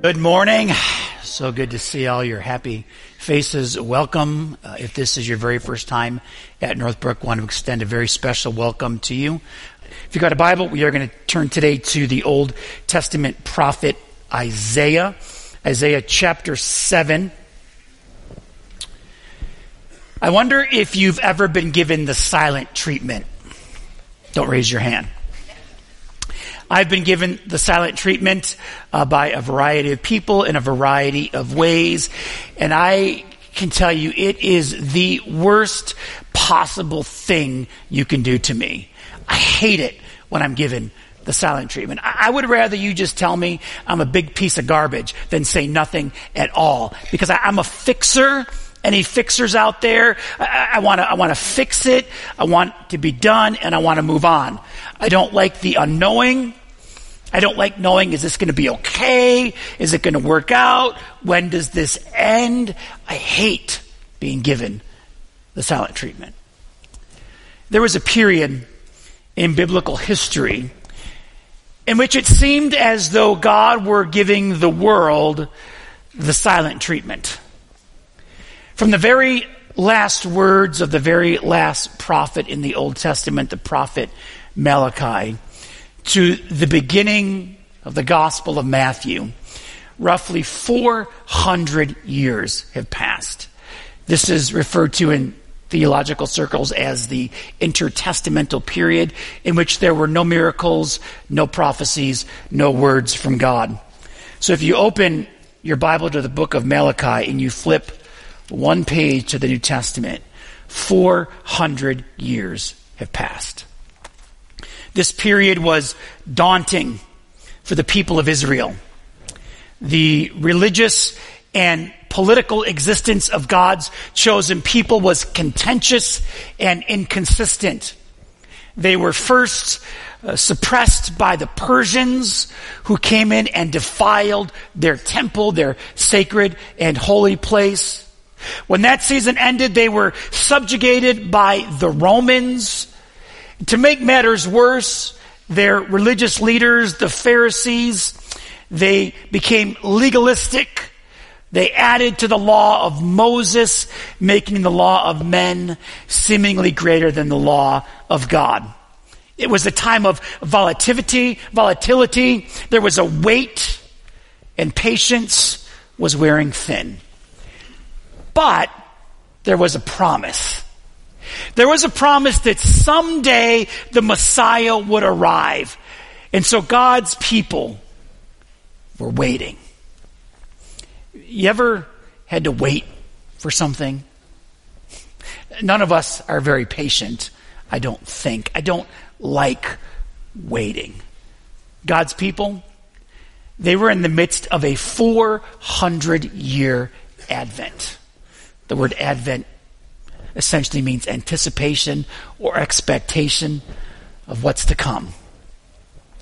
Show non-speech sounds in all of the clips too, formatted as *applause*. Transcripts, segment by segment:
Good morning. So good to see all your happy faces. Welcome. Uh, if this is your very first time at Northbrook, I want to extend a very special welcome to you. If you've got a Bible, we are going to turn today to the Old Testament prophet Isaiah. Isaiah chapter 7. I wonder if you've ever been given the silent treatment. Don't raise your hand. I've been given the silent treatment uh, by a variety of people in a variety of ways, and I can tell you it is the worst possible thing you can do to me. I hate it when I'm given the silent treatment. I would rather you just tell me I'm a big piece of garbage than say nothing at all because I, am a fixer. Any fixers out there? I, want to. I want to fix it. I want to be done, and I want to move on. I don't like the unknowing. I don't like knowing, is this going to be okay? Is it going to work out? When does this end? I hate being given the silent treatment. There was a period in biblical history in which it seemed as though God were giving the world the silent treatment. From the very last words of the very last prophet in the Old Testament, the prophet Malachi, to the beginning of the Gospel of Matthew, roughly 400 years have passed. This is referred to in theological circles as the intertestamental period in which there were no miracles, no prophecies, no words from God. So if you open your Bible to the book of Malachi and you flip one page to the New Testament, 400 years have passed. This period was daunting for the people of Israel. The religious and political existence of God's chosen people was contentious and inconsistent. They were first uh, suppressed by the Persians who came in and defiled their temple, their sacred and holy place. When that season ended, they were subjugated by the Romans to make matters worse, their religious leaders, the Pharisees, they became legalistic. They added to the law of Moses, making the law of men seemingly greater than the law of God. It was a time of volatility, volatility. There was a weight and patience was wearing thin. But there was a promise. There was a promise that someday the Messiah would arrive. And so God's people were waiting. You ever had to wait for something? None of us are very patient, I don't think. I don't like waiting. God's people, they were in the midst of a 400 year Advent. The word Advent essentially means anticipation or expectation of what's to come.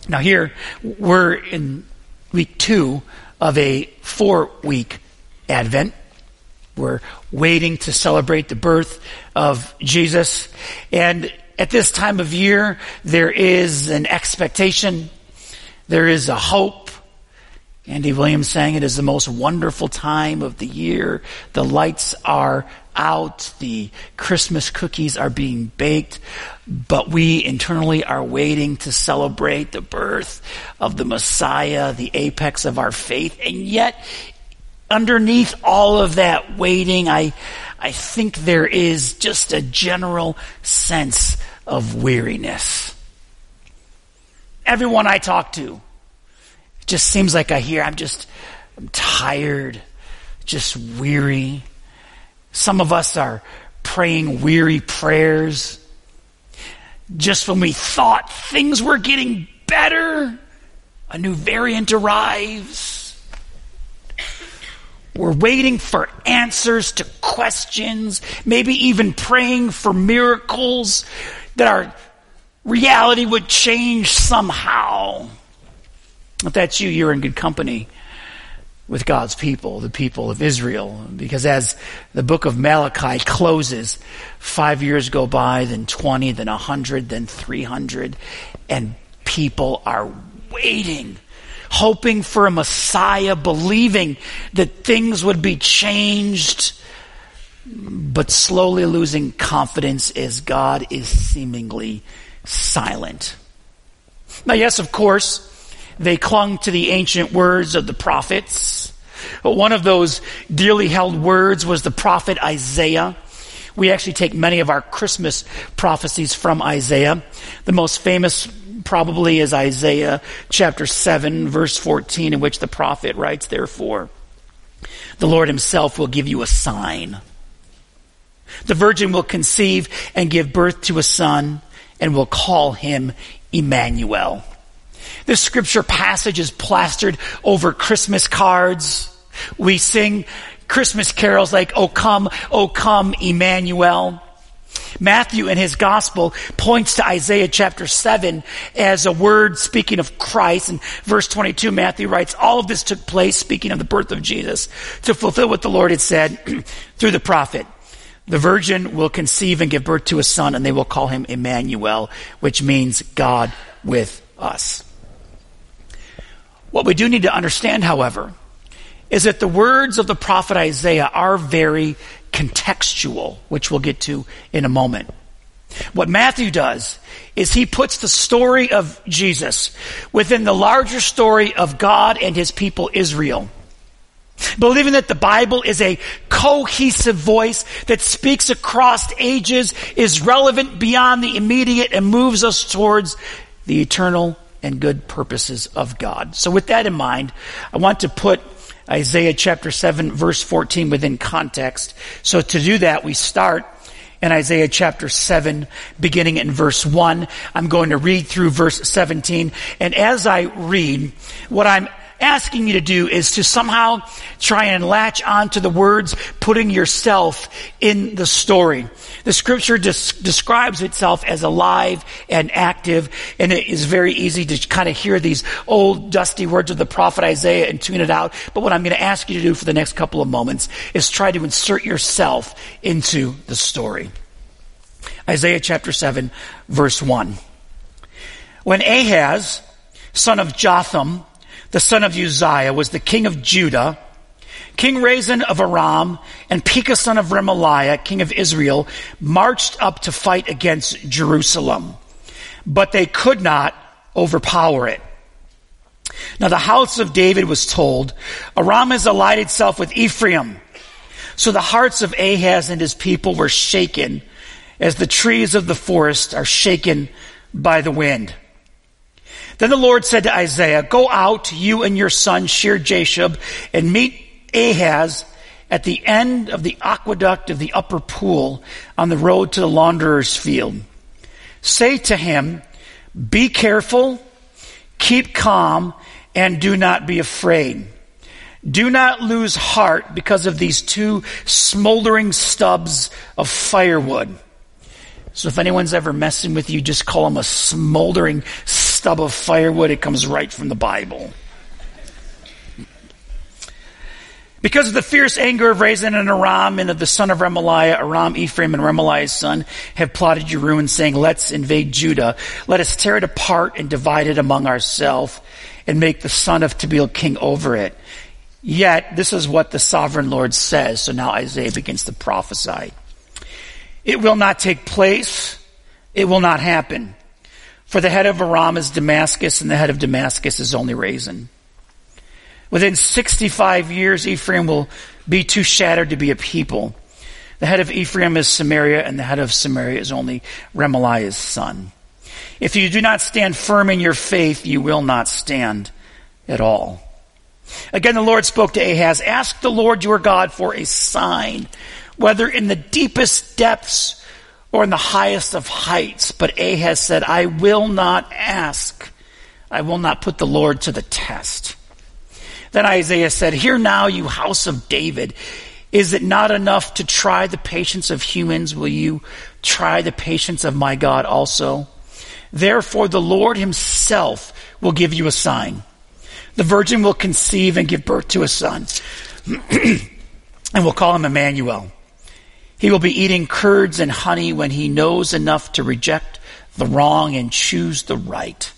Now, here we're in week two of a four week Advent. We're waiting to celebrate the birth of Jesus. And at this time of year, there is an expectation, there is a hope, Andy Williams sang it is the most wonderful time of the year. The lights are out. The Christmas cookies are being baked. But we internally are waiting to celebrate the birth of the Messiah, the apex of our faith. And yet, underneath all of that waiting, I, I think there is just a general sense of weariness. Everyone I talk to, just seems like I hear, I'm just, I'm tired, just weary. Some of us are praying weary prayers. Just when we thought things were getting better, a new variant arrives. We're waiting for answers to questions, maybe even praying for miracles that our reality would change somehow. If that's you, you're in good company with God's people, the people of Israel. Because as the book of Malachi closes, five years go by, then 20, then 100, then 300, and people are waiting, hoping for a Messiah, believing that things would be changed, but slowly losing confidence as God is seemingly silent. Now, yes, of course, they clung to the ancient words of the prophets. One of those dearly held words was the prophet Isaiah. We actually take many of our Christmas prophecies from Isaiah. The most famous probably is Isaiah chapter 7 verse 14 in which the prophet writes, therefore, the Lord himself will give you a sign. The virgin will conceive and give birth to a son and will call him Emmanuel. This scripture passage is plastered over Christmas cards. We sing Christmas carols like, O come, O come, Emmanuel. Matthew in his gospel points to Isaiah chapter 7 as a word speaking of Christ. In verse 22, Matthew writes, all of this took place, speaking of the birth of Jesus, to fulfill what the Lord had said *clears throat* through the prophet. The virgin will conceive and give birth to a son, and they will call him Emmanuel, which means God with us. What we do need to understand, however, is that the words of the prophet Isaiah are very contextual, which we'll get to in a moment. What Matthew does is he puts the story of Jesus within the larger story of God and his people Israel. Believing that the Bible is a cohesive voice that speaks across ages, is relevant beyond the immediate, and moves us towards the eternal and good purposes of God. So with that in mind, I want to put Isaiah chapter 7 verse 14 within context. So to do that, we start in Isaiah chapter 7, beginning in verse 1. I'm going to read through verse 17. And as I read, what I'm asking you to do is to somehow try and latch on to the words, putting yourself in the story. The scripture des- describes itself as alive and active, and it is very easy to kind of hear these old dusty words of the prophet Isaiah and tune it out. But what I'm going to ask you to do for the next couple of moments is try to insert yourself into the story. Isaiah chapter 7, verse 1. When Ahaz, son of Jotham, the son of Uzziah, was the king of Judah, King Rezin of Aram and Pekah son of Remaliah, king of Israel, marched up to fight against Jerusalem, but they could not overpower it. Now the house of David was told, Aram has allied itself with Ephraim. So the hearts of Ahaz and his people were shaken as the trees of the forest are shaken by the wind. Then the Lord said to Isaiah, Go out, you and your son Shear-Jashub, and meet Ahaz at the end of the aqueduct of the upper pool on the road to the launderer's field. Say to him, Be careful, keep calm, and do not be afraid. Do not lose heart because of these two smoldering stubs of firewood. So if anyone's ever messing with you, just call them a smoldering stub of firewood. It comes right from the Bible. Because of the fierce anger of Rezin and Aram and of the son of Remaliah, Aram, Ephraim, and Remaliah's son have plotted your ruin, saying, Let's invade Judah. Let us tear it apart and divide it among ourselves and make the son of Tabeel king over it. Yet, this is what the sovereign Lord says. So now Isaiah begins to prophesy. It will not take place. It will not happen. For the head of Aram is Damascus, and the head of Damascus is only Rezin. Within 65 years, Ephraim will be too shattered to be a people. The head of Ephraim is Samaria, and the head of Samaria is only Remaliah's son. If you do not stand firm in your faith, you will not stand at all. Again, the Lord spoke to Ahaz, ask the Lord your God for a sign, whether in the deepest depths or in the highest of heights. But Ahaz said, I will not ask. I will not put the Lord to the test. Then Isaiah said, Hear now, you house of David. Is it not enough to try the patience of humans? Will you try the patience of my God also? Therefore, the Lord himself will give you a sign. The virgin will conceive and give birth to a son, *clears throat* and will call him Emmanuel. He will be eating curds and honey when he knows enough to reject the wrong and choose the right.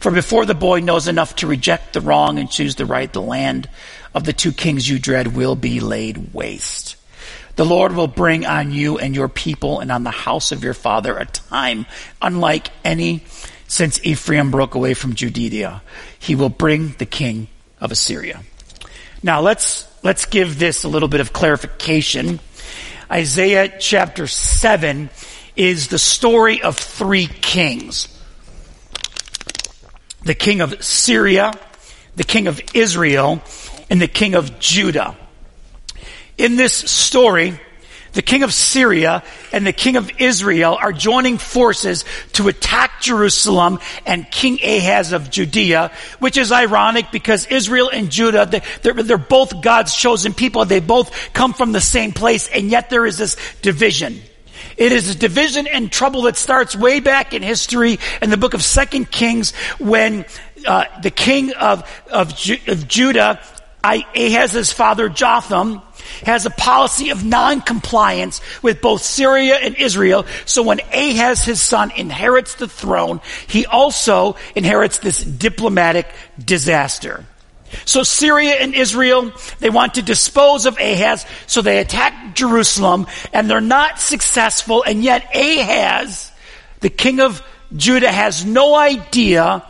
For before the boy knows enough to reject the wrong and choose the right, the land of the two kings you dread will be laid waste. The Lord will bring on you and your people and on the house of your father a time unlike any since Ephraim broke away from Judea. He will bring the king of Assyria. Now let's, let's give this a little bit of clarification. Isaiah chapter 7 is the story of three kings. The king of Syria, the king of Israel, and the king of Judah. In this story, the king of Syria and the king of Israel are joining forces to attack Jerusalem and King Ahaz of Judea, which is ironic because Israel and Judah, they're, they're, both God's chosen people. They both come from the same place, and yet there is this division. It is a division and trouble that starts way back in history in the book of Second Kings when uh, the king of, of, Ju- of Judah, Ahaz's father Jotham, has a policy of non-compliance with both Syria and Israel. So when Ahaz, his son, inherits the throne, he also inherits this diplomatic disaster. So Syria and Israel, they want to dispose of Ahaz, so they attack Jerusalem, and they're not successful, and yet Ahaz, the king of Judah, has no idea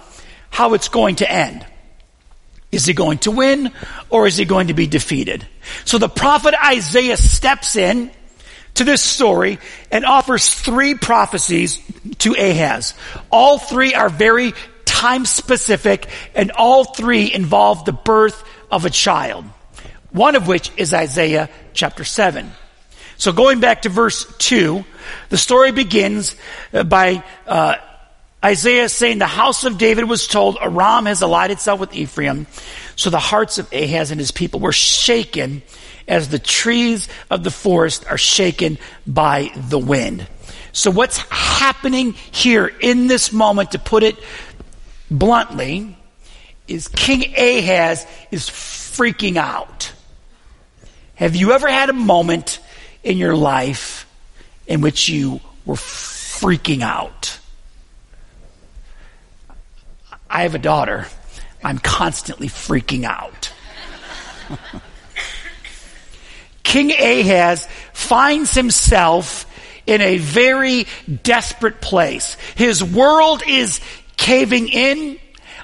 how it's going to end. Is he going to win or is he going to be defeated? So the prophet Isaiah steps in to this story and offers three prophecies to Ahaz. All three are very time specific and all three involve the birth of a child. One of which is Isaiah chapter 7. So going back to verse 2, the story begins uh, by uh, Isaiah is saying the house of David was told, Aram has allied itself with Ephraim. So the hearts of Ahaz and his people were shaken as the trees of the forest are shaken by the wind. So what's happening here in this moment, to put it bluntly, is King Ahaz is freaking out. Have you ever had a moment in your life in which you were freaking out? I have a daughter. I'm constantly freaking out. King Ahaz finds himself in a very desperate place. His world is caving in.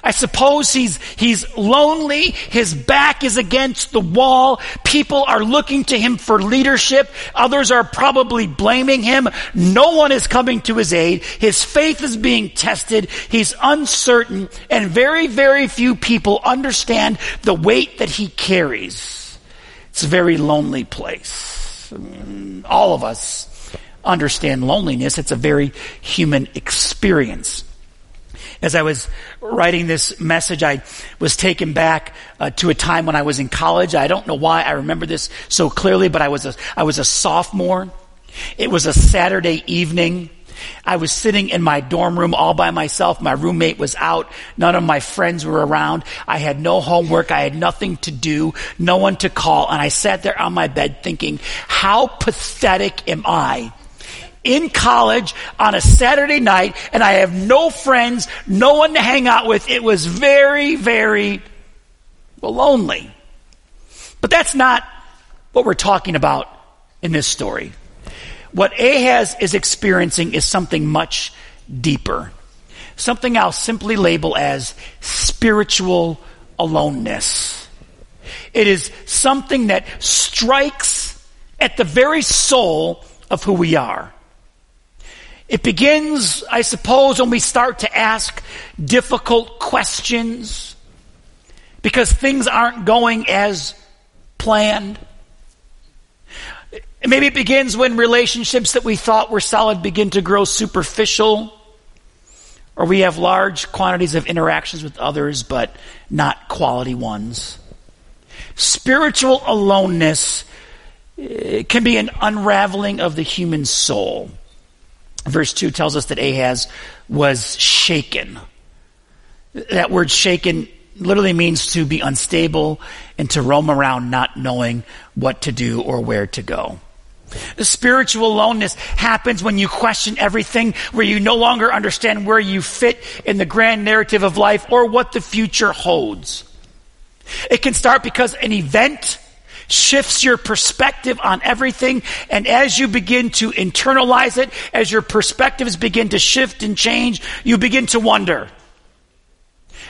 I suppose he's, he's lonely. His back is against the wall. People are looking to him for leadership. Others are probably blaming him. No one is coming to his aid. His faith is being tested. He's uncertain and very, very few people understand the weight that he carries. It's a very lonely place. Mm, all of us understand loneliness. It's a very human experience as I was writing this message, I was taken back uh, to a time when I was in college. I don't know why I remember this so clearly, but I was a, I was a sophomore. It was a Saturday evening. I was sitting in my dorm room all by myself. My roommate was out. None of my friends were around. I had no homework. I had nothing to do, no one to call. And I sat there on my bed thinking, how pathetic am I in college on a Saturday night and I have no friends, no one to hang out with. It was very, very well, lonely. But that's not what we're talking about in this story. What Ahaz is experiencing is something much deeper. Something I'll simply label as spiritual aloneness. It is something that strikes at the very soul of who we are. It begins, I suppose, when we start to ask difficult questions because things aren't going as planned. Maybe it begins when relationships that we thought were solid begin to grow superficial, or we have large quantities of interactions with others, but not quality ones. Spiritual aloneness eh, can be an unraveling of the human soul. Verse 2 tells us that Ahaz was shaken. That word shaken literally means to be unstable and to roam around not knowing what to do or where to go. The spiritual aloneness happens when you question everything, where you no longer understand where you fit in the grand narrative of life or what the future holds. It can start because an event shifts your perspective on everything, and as you begin to internalize it, as your perspectives begin to shift and change, you begin to wonder,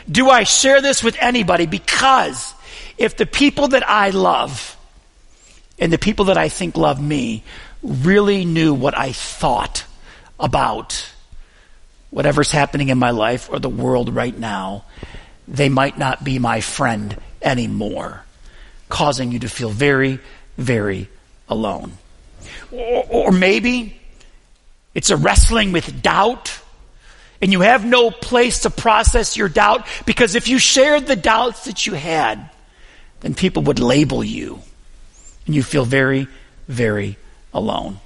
do I share this with anybody? Because if the people that I love and the people that I think love me really knew what I thought about whatever's happening in my life or the world right now, they might not be my friend anymore, causing you to feel very, very alone. Or, or maybe it's a wrestling with doubt and you have no place to process your doubt because if you shared the doubts that you had, then people would label you and you feel very, very alone.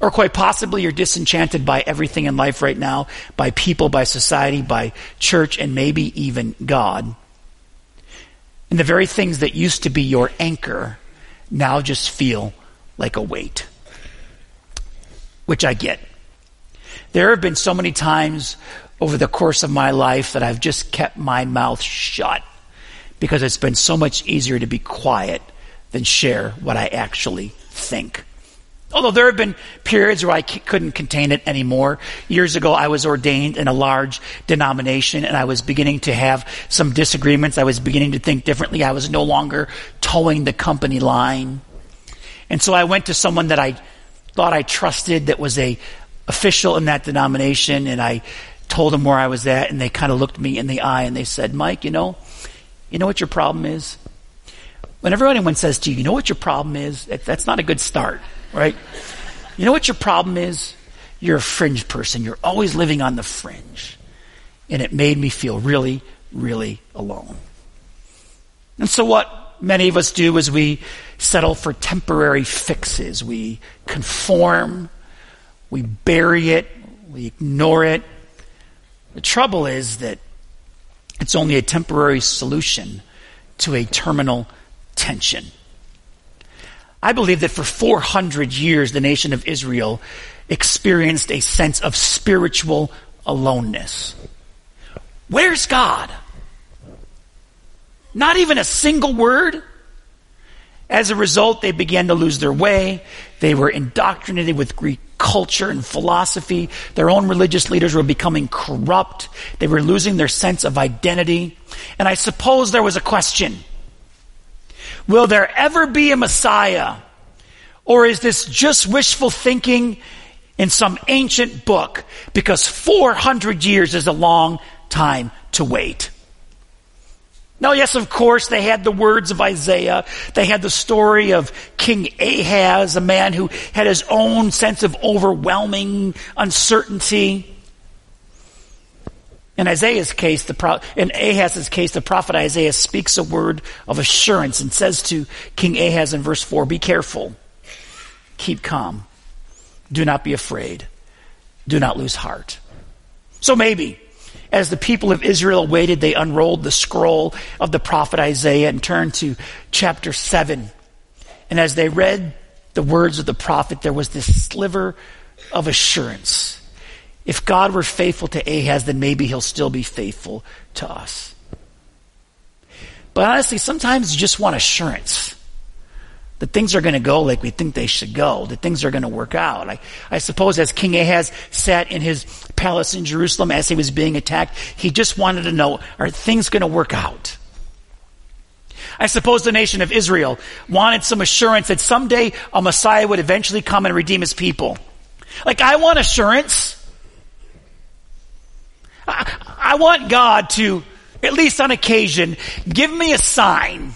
Or quite possibly you're disenchanted by everything in life right now, by people, by society, by church, and maybe even God. And the very things that used to be your anchor now just feel like a weight. Which I get. There have been so many times over the course of my life that I've just kept my mouth shut because it's been so much easier to be quiet than share what I actually think. Although there have been periods where I c- couldn't contain it anymore. Years ago, I was ordained in a large denomination and I was beginning to have some disagreements. I was beginning to think differently. I was no longer toeing the company line. And so I went to someone that I thought I trusted that was a official in that denomination and I told them where I was at and they kind of looked me in the eye and they said, Mike, you know, you know what your problem is? Whenever anyone says to you, you know what your problem is? That's not a good start right? You know what your problem is? You're a fringe person. You're always living on the fringe. And it made me feel really, really alone. And so what many of us do is we settle for temporary fixes. We conform. We bury it. We ignore it. The trouble is that it's only a temporary solution to a terminal tension. I believe that for 400 years, the nation of Israel experienced a sense of spiritual aloneness. Where's God? Not even a single word. As a result, they began to lose their way. They were indoctrinated with Greek culture and philosophy. Their own religious leaders were becoming corrupt. They were losing their sense of identity. And I suppose there was a question. Will there ever be a Messiah? Or is this just wishful thinking in some ancient book? Because 400 years is a long time to wait. Now, yes, of course, they had the words of Isaiah. They had the story of King Ahaz, a man who had his own sense of overwhelming uncertainty. In Isaiah's case, the pro- in Ahaz's case, the prophet Isaiah speaks a word of assurance and says to King Ahaz in verse 4, be careful. Keep calm. Do not be afraid. Do not lose heart. So maybe, as the people of Israel waited, they unrolled the scroll of the prophet Isaiah and turned to chapter 7. And as they read the words of the prophet, there was this sliver of assurance if God were faithful to Ahaz, then maybe he'll still be faithful to us. But honestly, sometimes you just want assurance that things are going to go like we think they should go, that things are going to work out. I, I suppose as King Ahaz sat in his palace in Jerusalem as he was being attacked, he just wanted to know, are things going to work out? I suppose the nation of Israel wanted some assurance that someday a Messiah would eventually come and redeem his people. Like, I want assurance I, want God to, at least on occasion, give me a sign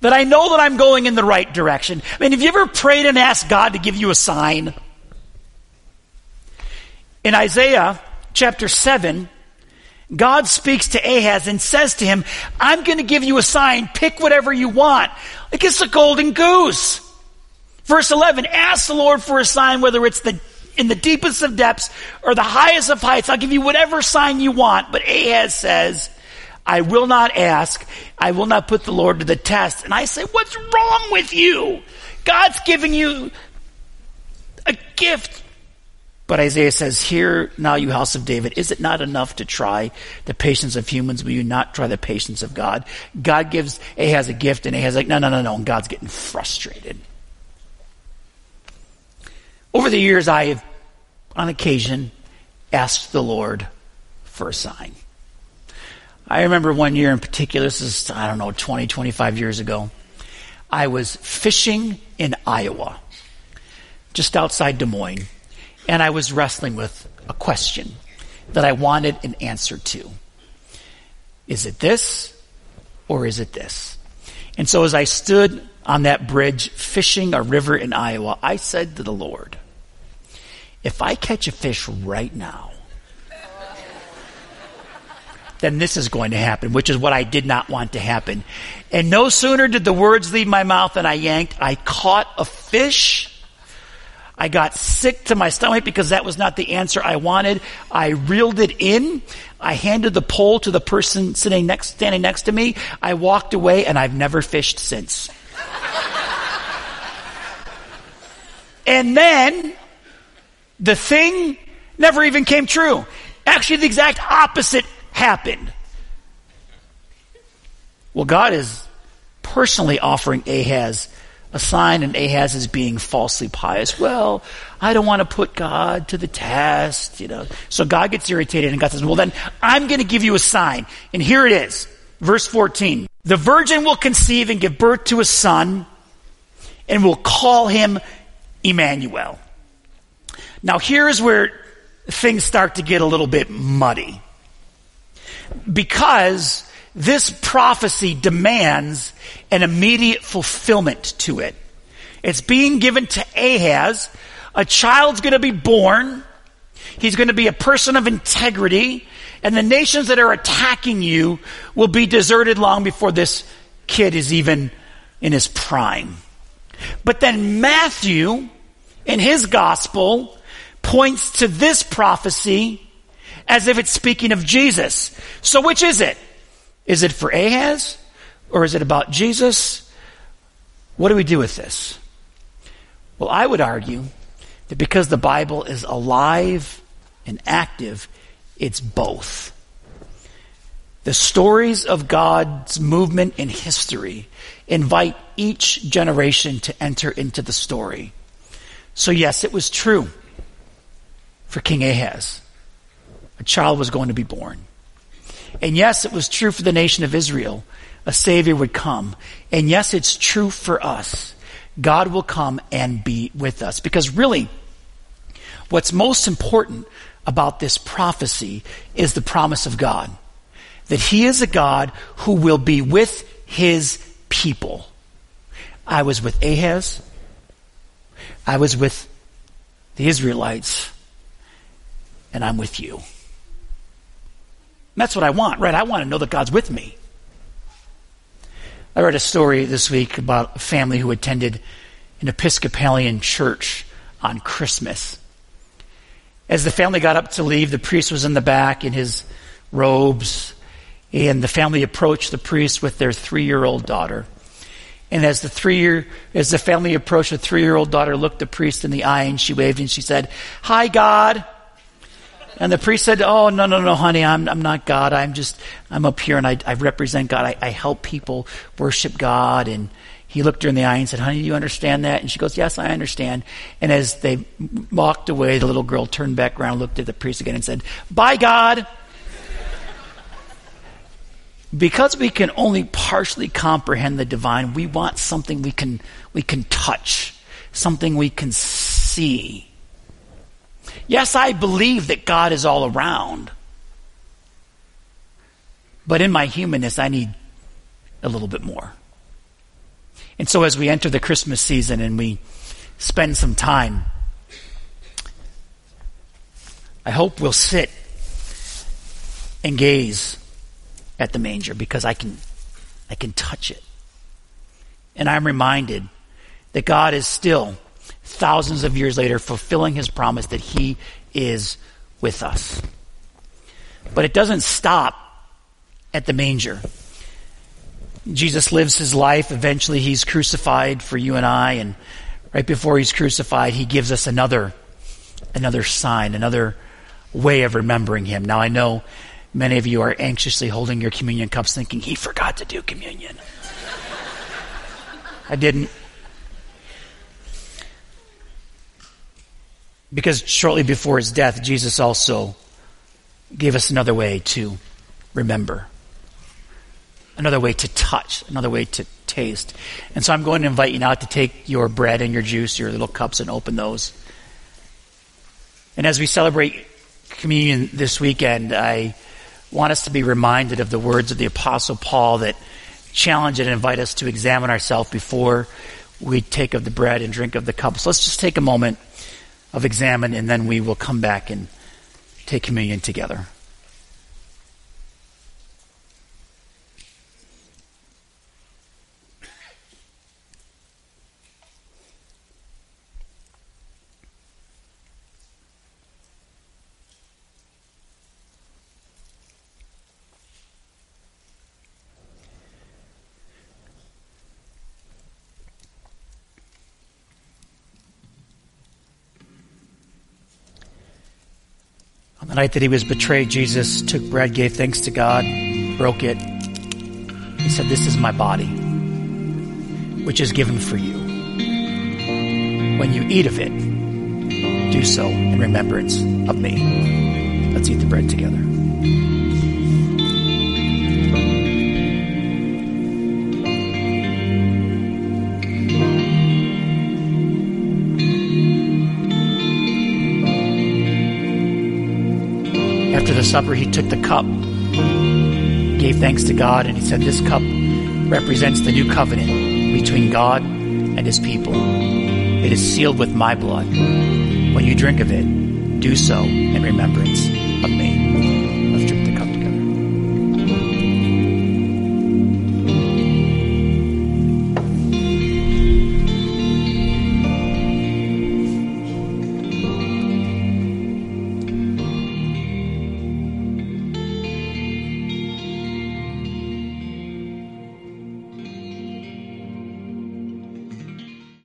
that I know that I'm going in the right direction. I mean, have you ever prayed and asked God to give you a sign? In Isaiah chapter 7, God speaks to Ahaz and says to him, I'm going to give you a sign. Pick whatever you want. Like it's a golden goose. Verse 11, ask the Lord for a sign, whether it's the in the deepest of depths or the highest of heights. I'll give you whatever sign you want. But Ahaz says, I will not ask. I will not put the Lord to the test. And I say, what's wrong with you? God's giving you a gift. But Isaiah says, Hear now, you house of David, is it not enough to try the patience of humans? Will you not try the patience of God? God gives Ahaz a gift, and Ahaz like, no, no, no, no. And God's getting frustrated. Over the years, I have, on occasion, asked the Lord for a sign. I remember one year in particular, this is, I don't know, 20, 25 years ago. I was fishing in Iowa, just outside Des Moines, and I was wrestling with a question that I wanted an answer to. Is it this or is it this? And so as I stood on that bridge fishing a river in Iowa, I said to the Lord, if I catch a fish right now, then this is going to happen, which is what I did not want to happen. And no sooner did the words leave my mouth than I yanked. I caught a fish. I got sick to my stomach because that was not the answer I wanted. I reeled it in. I handed the pole to the person sitting next, standing next to me. I walked away and I've never fished since. and then the thing never even came true. Actually, the exact opposite happened. Well, God is personally offering Ahaz a sign, and Ahaz is being falsely pious. Well, I don't want to put God to the test, you know. So God gets irritated, and God says, Well, then I'm going to give you a sign. And here it is. Verse 14. The virgin will conceive and give birth to a son, and will call him Emmanuel. Now, here is where things start to get a little bit muddy because this prophecy demands an immediate fulfillment to it. It's being given to Ahaz. A child's going to be born. He's going to be a person of integrity. And the nations that are attacking you will be deserted long before this kid is even in his prime. But then Matthew, in his gospel, points to this prophecy as if it's speaking of Jesus. So which is it? Is it for Ahaz or is it about Jesus? What do we do with this? Well, I would argue that because the Bible is alive and active, it's both. The stories of God's movement in history invite each generation to enter into the story. So, yes, it was true for King Ahaz a child was going to be born. And yes, it was true for the nation of Israel. A Savior would come. And yes, it's true for us. God will come and be with us. Because really, what's most important about this prophecy is the promise of God. That He is a God who will be with His people. I was with Ahaz. I was with the Israelites. And I'm with you. That's what I want, right? I want to know that God's with me. I read a story this week about a family who attended an Episcopalian church on Christmas. As the family got up to leave, the priest was in the back in his robes, and the family approached the priest with their three-year-old daughter. And as the three year, as the family approached, the three-year-old daughter looked the priest in the eye and she waved and she said, "Hi, God." And the priest said, Oh, no, no, no, honey, I'm, I'm not God. I'm just, I'm up here and I, I represent God. I, I help people worship God. And he looked her in the eye and said, Honey, do you understand that? And she goes, Yes, I understand. And as they walked away, the little girl turned back around, looked at the priest again, and said, Bye, God. because we can only partially comprehend the divine, we want something we can, we can touch, something we can see. Yes, I believe that God is all around. But in my humanness, I need a little bit more. And so as we enter the Christmas season and we spend some time, I hope we'll sit and gaze at the manger because I can, I can touch it. And I'm reminded that God is still thousands of years later, fulfilling his promise that he is with us. But it doesn't stop at the manger. Jesus lives his life. Eventually, he's crucified for you and I. And right before he's crucified, he gives us another, another sign, another way of remembering him. Now, I know many of you are anxiously holding your communion cups thinking, he forgot to do communion. *laughs* I didn't. Because shortly before his death, Jesus also gave us another way to remember, another way to touch, another way to taste. And so I'm going to invite you now to take your bread and your juice, your little cups, and open those. And as we celebrate communion this weekend, I want us to be reminded of the words of the Apostle Paul that challenge and invite us to examine ourselves before we take of the bread and drink of the cups. So let's just take a moment of examine, and then we will come back and take communion together. Night that he was betrayed, Jesus took bread, gave thanks to God, broke it. He said, This is my body, which is given for you. When you eat of it, do so in remembrance of me. Let's eat the bread together. Supper, he took the cup, gave thanks to God, and he said, This cup represents the new covenant between God and his people. It is sealed with my blood. When you drink of it, do so in remembrance of me.